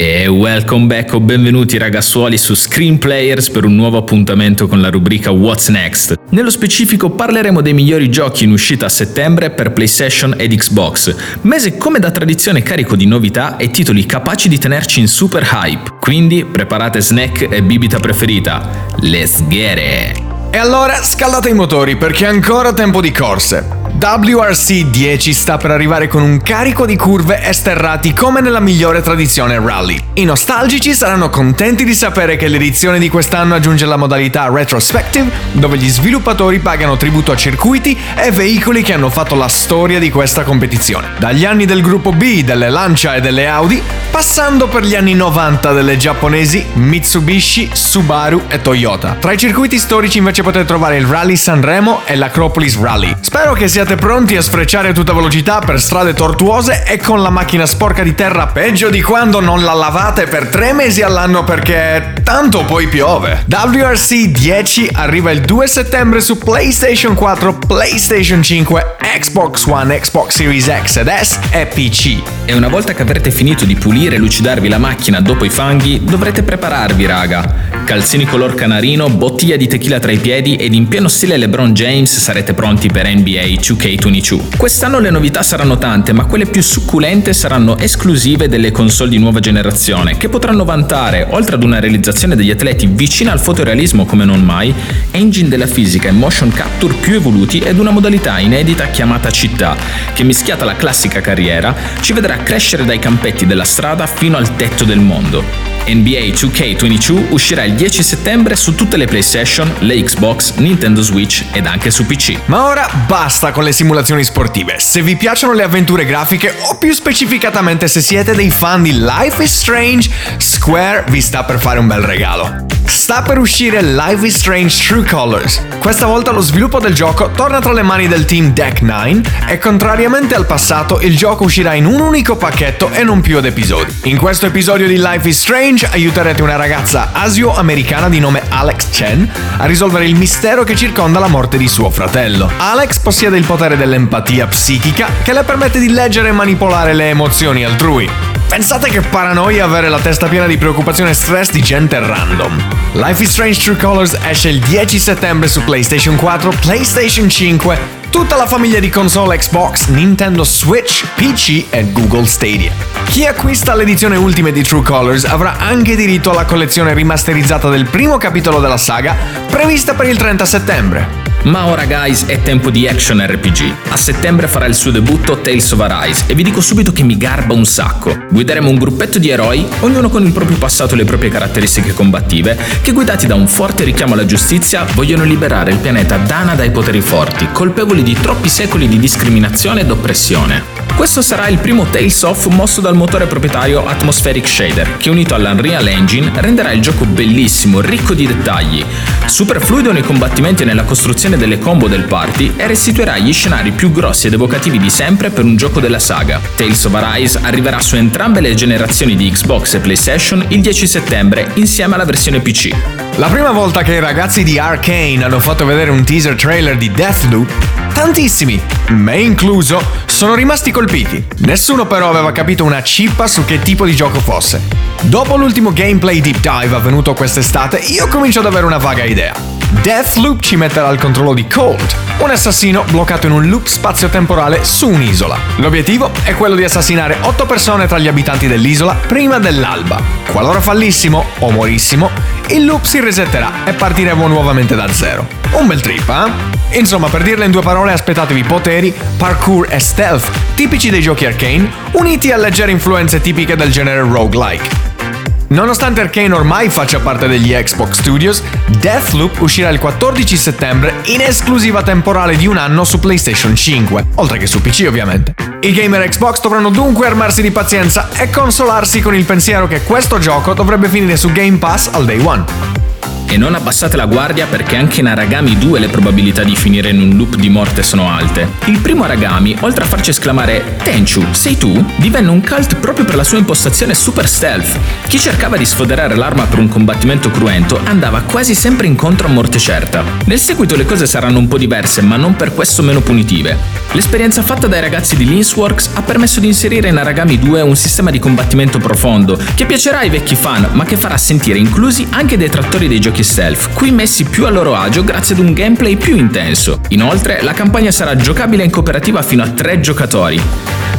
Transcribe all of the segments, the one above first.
E welcome back o benvenuti ragazzuoli su Screen Players per un nuovo appuntamento con la rubrica What's Next. Nello specifico parleremo dei migliori giochi in uscita a settembre per PlayStation ed Xbox, mese come da tradizione carico di novità e titoli capaci di tenerci in super hype. Quindi preparate snack e bibita preferita. Let's get it! E allora scaldate i motori perché è ancora tempo di corse. WRC 10 sta per arrivare con un carico di curve esterrati come nella migliore tradizione rally. I nostalgici saranno contenti di sapere che l'edizione di quest'anno aggiunge la modalità Retrospective, dove gli sviluppatori pagano tributo a circuiti e veicoli che hanno fatto la storia di questa competizione. Dagli anni del gruppo B, delle Lancia e delle Audi, passando per gli anni 90 delle giapponesi Mitsubishi, Subaru e Toyota. Tra i circuiti storici invece potete trovare il Rally Sanremo e l'Acropolis Rally. Spero che sia siete pronti a sfrecciare a tutta velocità per strade tortuose e con la macchina sporca di terra peggio di quando non la lavate per tre mesi all'anno perché tanto poi piove. WRC 10 arriva il 2 settembre su PlayStation 4, PlayStation 5, Xbox One, Xbox Series X ed S e PC. E una volta che avrete finito di pulire e lucidarvi la macchina dopo i fanghi, dovrete prepararvi, raga. Calzini color canarino, bottiglia di tequila tra i piedi ed in pieno stile LeBron James sarete pronti per NBA 2K22. Quest'anno le novità saranno tante, ma quelle più succulente saranno esclusive delle console di nuova generazione, che potranno vantare, oltre ad una realizzazione degli atleti vicina al fotorealismo come non mai, engine della fisica e motion capture più evoluti ed una modalità inedita chiamata città, che mischiata alla classica carriera ci vedrà crescere dai campetti della strada fino al tetto del mondo. NBA 2K22 uscirà il 10 settembre su tutte le PlayStation, le Xbox, Nintendo Switch ed anche su PC. Ma ora basta con le simulazioni sportive. Se vi piacciono le avventure grafiche o più specificatamente se siete dei fan di Life is Strange, Square vi sta per fare un bel regalo. Sta per uscire Life is Strange True Colors. Questa volta lo sviluppo del gioco torna tra le mani del team Deck 9 e contrariamente al passato il gioco uscirà in un unico pacchetto e non più ad episodi. In questo episodio di Life is Strange aiuterete una ragazza asio-americana di nome Alex Chen a risolvere il mistero che circonda la morte di suo fratello. Alex possiede il potere dell'empatia psichica che le permette di leggere e manipolare le emozioni altrui. Pensate che paranoia avere la testa piena di preoccupazione e stress di gente random. Life is Strange True Colors esce il 10 settembre su PlayStation 4, PlayStation 5, tutta la famiglia di console Xbox, Nintendo Switch, PC e Google Stadia. Chi acquista l'edizione ultima di True Colors avrà anche diritto alla collezione rimasterizzata del primo capitolo della saga, prevista per il 30 settembre. Ma ora guys è tempo di action RPG. A settembre farà il suo debutto Tales of Arise e vi dico subito che mi garba un sacco. Guideremo un gruppetto di eroi, ognuno con il proprio passato e le proprie caratteristiche combattive, che guidati da un forte richiamo alla giustizia vogliono liberare il pianeta Dana dai poteri forti, colpevoli di troppi secoli di discriminazione ed oppressione. Questo sarà il primo Tales of mosso dal motore proprietario Atmospheric Shader, che unito all'Unreal Engine renderà il gioco bellissimo, ricco di dettagli, super fluido nei combattimenti e nella costruzione delle combo del party e restituirà gli scenari più grossi ed evocativi di sempre per un gioco della saga. Tales of Arise arriverà su entrambe le generazioni di Xbox e PlayStation il 10 settembre insieme alla versione PC. La prima volta che i ragazzi di Arkane hanno fatto vedere un teaser trailer di Deathloop, tantissimi, me incluso, sono rimasti colpiti. Nessuno però aveva capito una cippa su che tipo di gioco fosse. Dopo l'ultimo gameplay deep dive avvenuto quest'estate, io comincio ad avere una vaga idea. Deathloop ci metterà al controllo di Cold, un assassino bloccato in un loop spazio-temporale su un'isola. L'obiettivo è quello di assassinare 8 persone tra gli abitanti dell'isola prima dell'alba. Qualora fallissimo o morissimo, il loop si resetterà e partiremo nuovamente da zero. Un bel trip, eh? Insomma, per dirle in due parole, aspettatevi poteri, parkour e stealth, tipici dei giochi arcane, uniti a leggere influenze tipiche del genere roguelike. Nonostante Arkane ormai faccia parte degli Xbox Studios, Deathloop uscirà il 14 settembre in esclusiva temporale di un anno su PlayStation 5, oltre che su PC ovviamente. I gamer Xbox dovranno dunque armarsi di pazienza e consolarsi con il pensiero che questo gioco dovrebbe finire su Game Pass al day one. E non abbassate la guardia perché anche in Aragami 2 le probabilità di finire in un loop di morte sono alte. Il primo Aragami, oltre a farci esclamare Tenchu, sei tu? divenne un cult proprio per la sua impostazione super stealth. Chi cercava di sfoderare l'arma per un combattimento cruento andava quasi sempre incontro a morte certa. Nel seguito le cose saranno un po' diverse, ma non per questo meno punitive. L'esperienza fatta dai ragazzi di Linsworks ha permesso di inserire in Aragami 2 un sistema di combattimento profondo, che piacerà ai vecchi fan, ma che farà sentire inclusi anche i detrattori dei giochi stealth, qui messi più a loro agio grazie ad un gameplay più intenso. Inoltre, la campagna sarà giocabile in cooperativa fino a 3 giocatori.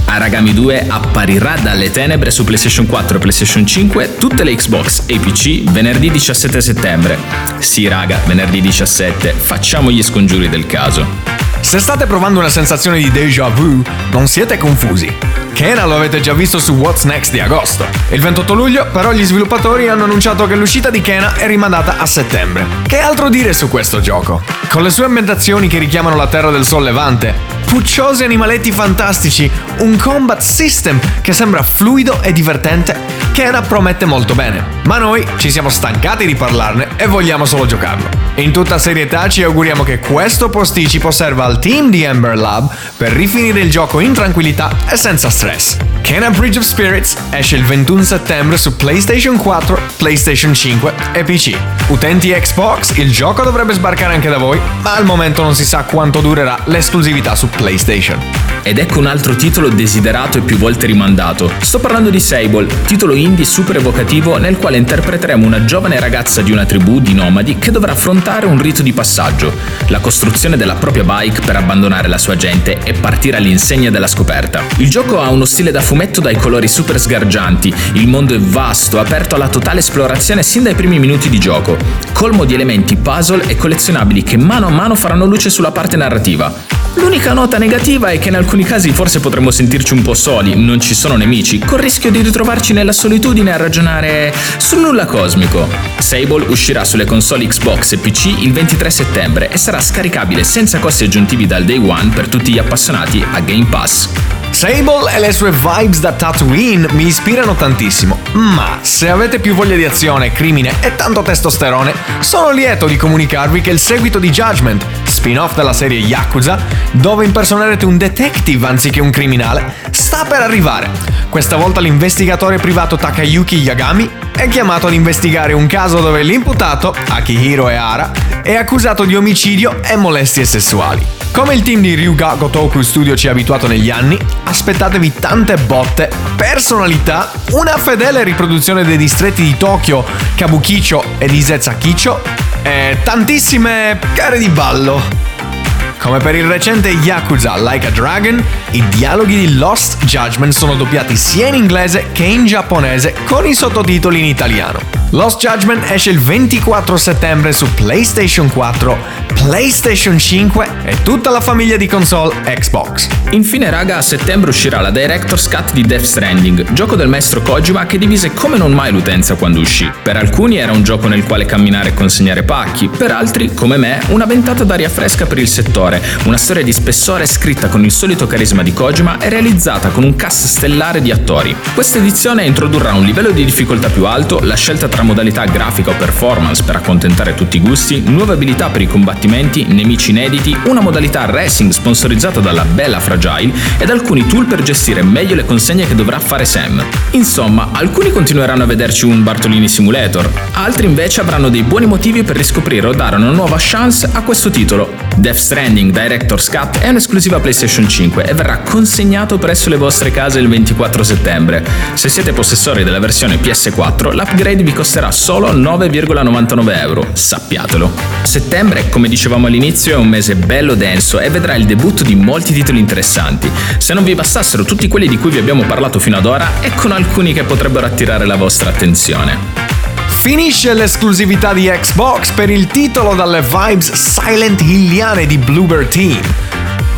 Aragami 2 apparirà dalle tenebre su PlayStation 4 e PlayStation 5, tutte le Xbox e PC venerdì 17 settembre. Sì raga, venerdì 17, facciamo gli scongiuri del caso. Se state provando una sensazione di déjà vu, non siete confusi. Kena lo avete già visto su What's Next di agosto. Il 28 luglio, però, gli sviluppatori hanno annunciato che l'uscita di Kena è rimandata a settembre. Che altro dire su questo gioco? Con le sue ambientazioni che richiamano la terra del sol levante, pucciosi animaletti fantastici, un combat system che sembra fluido e divertente, Kena promette molto bene. Ma noi ci siamo stancati di parlarne e vogliamo solo giocarlo. In tutta serietà ci auguriamo che questo posticipo serva al team di Ember Lab per rifinire il gioco in tranquillità e senza stress. Kena Bridge of Spirits esce il 21 settembre su PlayStation 4, PlayStation 5 e PC. Utenti Xbox, il gioco dovrebbe sbarcare anche da voi, ma al momento non si sa quanto durerà l'esclusività su PlayStation. Ed ecco un altro titolo desiderato e più volte rimandato. Sto parlando di Sable, titolo indie super evocativo nel quale interpreteremo una giovane ragazza di una tribù di nomadi che dovrà affrontare un rito di passaggio, la costruzione della propria bike per abbandonare la sua gente e partire all'insegna della scoperta. Il gioco ha uno stile da fumetto dai colori super sgargianti, il mondo è vasto, aperto alla totale esplorazione sin dai primi minuti di gioco, colmo di elementi puzzle e collezionabili che mano a mano faranno luce sulla parte narrativa. L'unica nota negativa è che in alcuni casi forse potremmo sentirci un po' soli, non ci sono nemici, col rischio di ritrovarci nella solitudine a ragionare sul nulla cosmico. Sable uscirà sulle console Xbox e PC il 23 settembre e sarà scaricabile senza costi aggiuntivi dal day one per tutti gli appassionati a Game Pass. Sable e le sue vibes da Tatooine mi ispirano tantissimo, ma se avete più voglia di azione, crimine e tanto testosterone, sono lieto di comunicarvi che il seguito di Judgment, spin-off della serie Yakuza, dove impersonerete un detective anziché un criminale, sta per arrivare. Questa volta l'investigatore privato Takayuki Yagami è chiamato ad investigare un caso dove l'imputato, Akihiro Ehara, è accusato di omicidio e molestie sessuali. Come il team di Ryuga Gotoku Studio ci ha abituato negli anni, aspettatevi tante botte, personalità, una fedele riproduzione dei distretti di Tokyo, Kabukicho e di Zetsakicho e tantissime gare di ballo. Come per il recente Yakuza Like a Dragon, i dialoghi di Lost Judgment sono doppiati sia in inglese che in giapponese con i sottotitoli in italiano. Lost Judgment esce il 24 settembre su PlayStation 4, PlayStation 5 e tutta la famiglia di console Xbox. Infine raga, a settembre uscirà la Director's Cut di Death Stranding, gioco del maestro Kojima che divise come non mai l'utenza quando uscì. Per alcuni era un gioco nel quale camminare e consegnare pacchi, per altri, come me, una ventata d'aria fresca per il settore una storia di spessore scritta con il solito carisma di Kojima e realizzata con un cast stellare di attori. Questa edizione introdurrà un livello di difficoltà più alto, la scelta tra modalità grafica o performance per accontentare tutti i gusti, nuove abilità per i combattimenti, nemici inediti, una modalità racing sponsorizzata dalla bella Fragile ed alcuni tool per gestire meglio le consegne che dovrà fare Sam. Insomma, alcuni continueranno a vederci un Bartolini Simulator, altri invece avranno dei buoni motivi per riscoprire o dare una nuova chance a questo titolo. Death Stranding Director's Cut è un'esclusiva PlayStation 5 e verrà consegnato presso le vostre case il 24 settembre. Se siete possessori della versione PS4, l'upgrade vi costerà solo 9,99 euro, sappiatelo. Settembre, come dicevamo all'inizio, è un mese bello denso e vedrà il debutto di molti titoli interessanti. Se non vi bastassero tutti quelli di cui vi abbiamo parlato fino ad ora, eccono alcuni che potrebbero attirare la vostra attenzione. Finisce l'esclusività di Xbox per il titolo dalle vibes Silent Hilliane di Bluebird Team.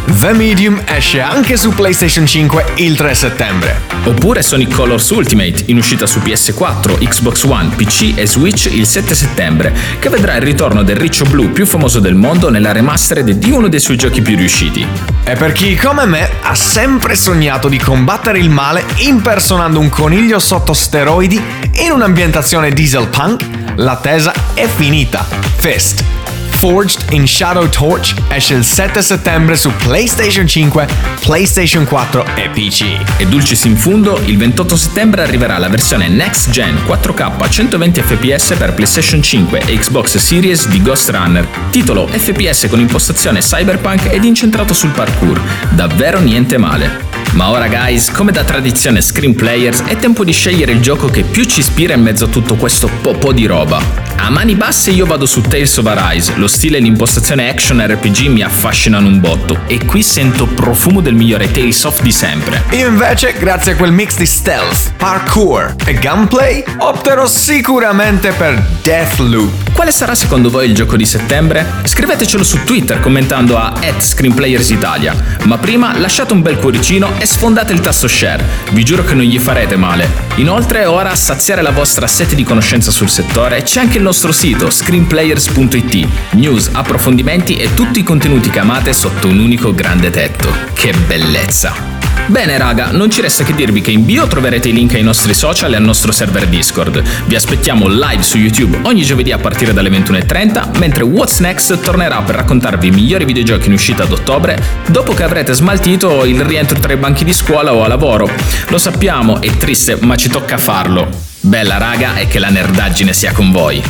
The Medium esce anche su PlayStation 5 il 3 settembre. Oppure Sonic Colors Ultimate, in uscita su PS4, Xbox One, PC e Switch il 7 settembre, che vedrà il ritorno del riccio blu più famoso del mondo nella remastered di uno dei suoi giochi più riusciti. E per chi come me ha sempre sognato di combattere il male impersonando un coniglio sotto steroidi in un'ambientazione diesel punk, l'attesa è finita. Fist. Forged in Shadow Torch esce il 7 settembre su PlayStation 5, PlayStation 4 e PC. E dulcis in fundo, il 28 settembre arriverà la versione Next Gen 4K a 120 fps per PlayStation 5 e Xbox Series di Ghost Runner, titolo FPS con impostazione cyberpunk ed incentrato sul parkour. Davvero niente male. Ma ora guys, come da tradizione Screen Players, è tempo di scegliere il gioco che più ci ispira in mezzo a tutto questo popò di roba. A mani basse io vado su Tales of Arise, lo stile e l'impostazione action RPG mi affascinano un botto e qui sento profumo del migliore Tales of di sempre. Io invece, grazie a quel mix di stealth, parkour e gunplay, opterò sicuramente per Deathloop. Quale sarà secondo voi il gioco di settembre? Scrivetecelo su Twitter commentando a @screenplayersitalia, ma prima lasciate un bel cuoricino e sfondate il tasto share. Vi giuro che non gli farete male. Inoltre ora a saziare la vostra sete di conoscenza sul settore c'è anche il nostro sito screenplayers.it, news, approfondimenti e tutti i contenuti che amate sotto un unico grande tetto. Che bellezza! Bene raga, non ci resta che dirvi che in bio troverete i link ai nostri social e al nostro server Discord. Vi aspettiamo live su YouTube ogni giovedì a partire dalle 21.30, mentre What's Next tornerà per raccontarvi i migliori videogiochi in uscita ad ottobre, dopo che avrete smaltito il rientro tra i banchi di scuola o a lavoro. Lo sappiamo, è triste, ma ci tocca farlo. Bella raga e che la nerdaggine sia con voi.